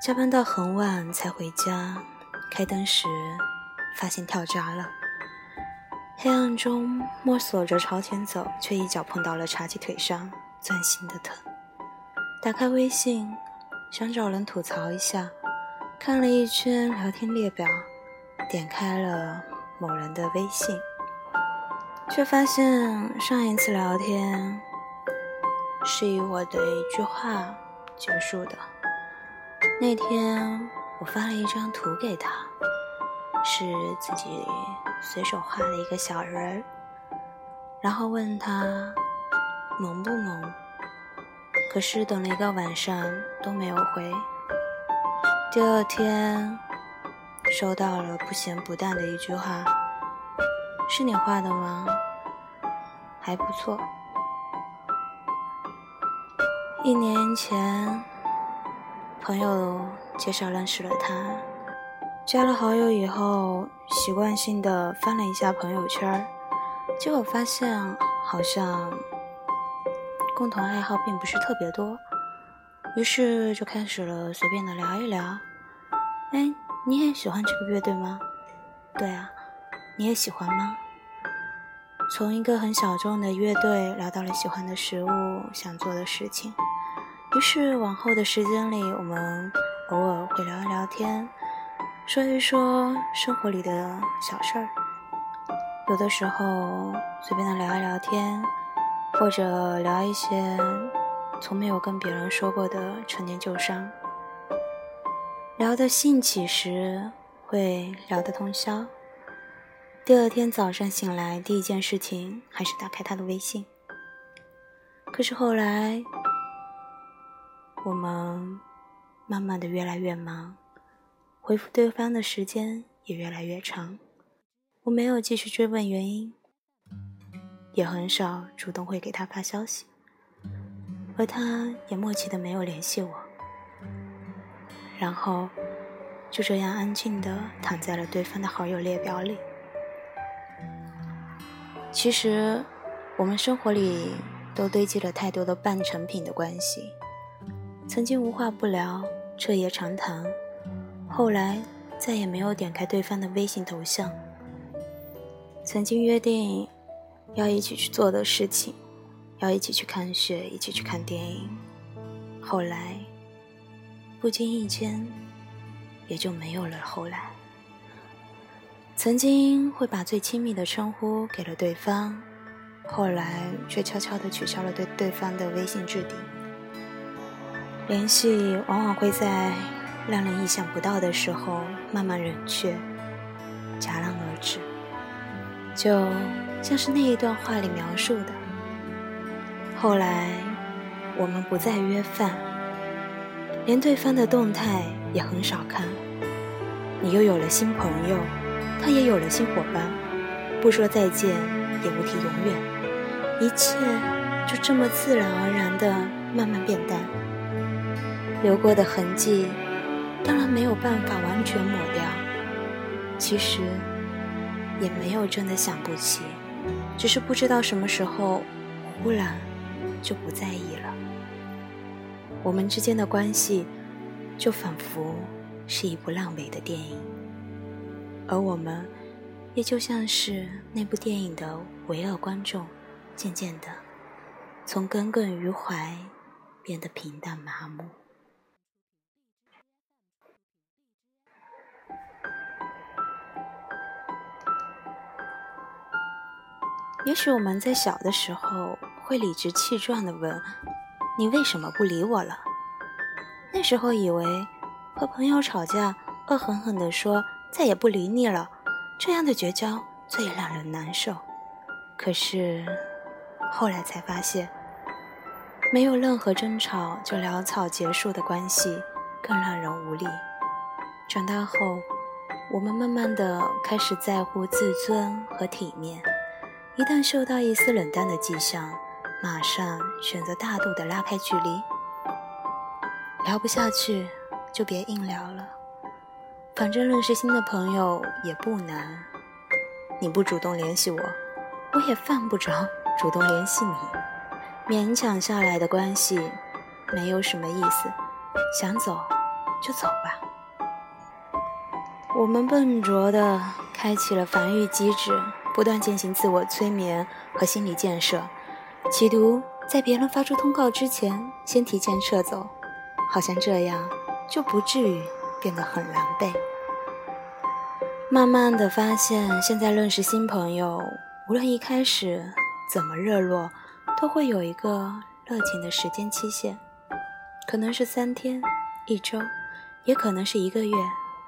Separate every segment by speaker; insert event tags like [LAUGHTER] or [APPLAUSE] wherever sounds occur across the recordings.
Speaker 1: 加班到很晚才回家，开灯时发现跳闸了。黑暗中摸索着朝前走，却一脚碰到了茶几腿上，钻心的疼。打开微信，想找人吐槽一下，看了一圈聊天列表，点开了某人的微信，却发现上一次聊天是以我的一句话结束的。那天我发了一张图给他，是自己随手画的一个小人儿，然后问他萌不萌，可是等了一个晚上都没有回。第二天收到了不咸不淡的一句话：“是你画的吗？还不错。”一年前。朋友介绍认识了他，加了好友以后，习惯性的翻了一下朋友圈，结果发现好像共同爱好并不是特别多，于是就开始了随便的聊一聊。哎，你也喜欢这个乐队吗？对啊，你也喜欢吗？从一个很小众的乐队聊到了喜欢的食物、想做的事情。于是往后的时间里，我们偶尔会聊一聊天，说一说生活里的小事儿。有的时候随便的聊一聊天，或者聊一些从没有跟别人说过的陈年旧伤。聊得兴起时，会聊得通宵。第二天早上醒来，第一件事情还是打开他的微信。可是后来。我们慢慢的越来越忙，回复对方的时间也越来越长。我没有继续追问原因，也很少主动会给他发消息，而他也默契的没有联系我。然后就这样安静的躺在了对方的好友列表里。其实我们生活里都堆积了太多的半成品的关系。曾经无话不聊，彻夜长谈，后来再也没有点开对方的微信头像。曾经约定要一起去做的事情，要一起去看雪，一起去看电影，后来不经意间也就没有了后来。曾经会把最亲密的称呼给了对方，后来却悄悄地取消了对对方的微信置顶。联系往往会在让人意想不到的时候慢慢冷却，戛然而止，就像是那一段话里描述的。后来我们不再约饭，连对方的动态也很少看。你又有了新朋友，他也有了新伙伴，不说再见，也不提永远，一切就这么自然而然的慢慢变淡。留过的痕迹，当然没有办法完全抹掉。其实，也没有真的想不起，只是不知道什么时候，忽然就不在意了。我们之间的关系，就仿佛是一部烂尾的电影，而我们，也就像是那部电影的唯二观众，渐渐的，从耿耿于怀，变得平淡麻木。也许我们在小的时候会理直气壮地问：“你为什么不理我了？”那时候以为和朋友吵架，恶狠狠地说再也不理你了，这样的绝交最让人难受。可是后来才发现，没有任何争吵就潦草结束的关系更让人无力。长大后，我们慢慢的开始在乎自尊和体面。一旦嗅到一丝冷淡的迹象，马上选择大度的拉开距离。聊不下去就别硬聊了，反正认识新的朋友也不难。你不主动联系我，我也犯不着 [LAUGHS] 主动联系你。勉强下来的关系没有什么意思，想走就走吧。我们笨拙地开启了防御机制，不断进行自我催眠和心理建设，企图在别人发出通告之前先提前撤走，好像这样就不至于变得很狼狈。慢慢的发现，现在认识新朋友，无论一开始怎么热络，都会有一个热情的时间期限，可能是三天、一周，也可能是一个月、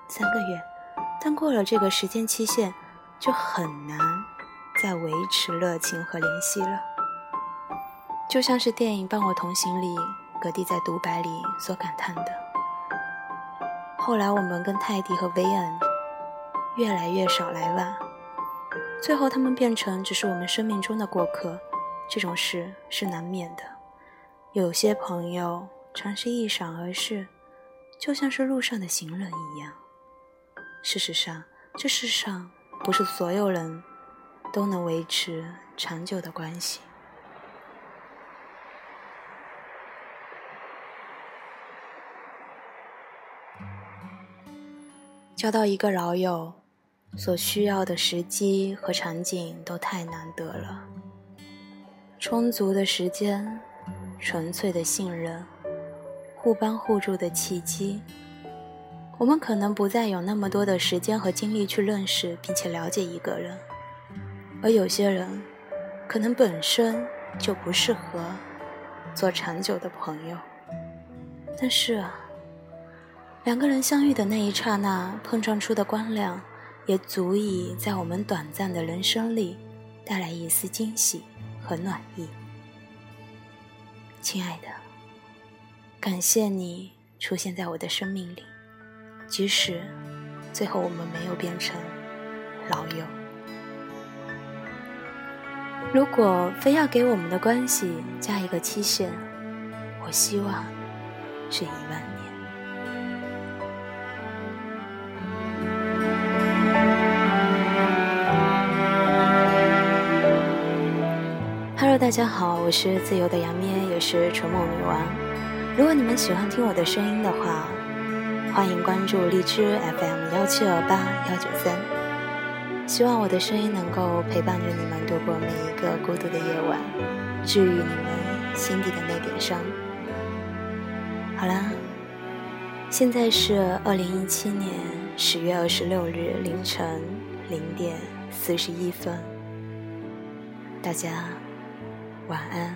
Speaker 1: 三个月。但过了这个时间期限，就很难再维持热情和联系了。就像是电影《伴我同行》里葛蒂在独白里所感叹的：“后来我们跟泰迪和薇恩越来越少来往，最后他们变成只是我们生命中的过客。这种事是难免的。有些朋友常是一闪而逝，就像是路上的行人一样。”事实上，这世上不是所有人都能维持长久的关系。交到一个老友，所需要的时机和场景都太难得了。充足的时间，纯粹的信任，互帮互助的契机。我们可能不再有那么多的时间和精力去认识并且了解一个人，而有些人可能本身就不适合做长久的朋友。但是啊，两个人相遇的那一刹那碰撞出的光亮，也足以在我们短暂的人生里带来一丝惊喜和暖意。亲爱的，感谢你出现在我的生命里。即使最后我们没有变成老友，如果非要给我们的关系加一个期限，我希望是一万年。Hello，大家好，我是自由的杨咩，也是纯梦女王。如果你们喜欢听我的声音的话，欢迎关注荔枝 FM 幺七二八幺九三，希望我的声音能够陪伴着你们度过每一个孤独的夜晚，治愈你们心底的那点伤。好啦，现在是二零一七年十月二十六日凌晨零点四十一分，大家晚安。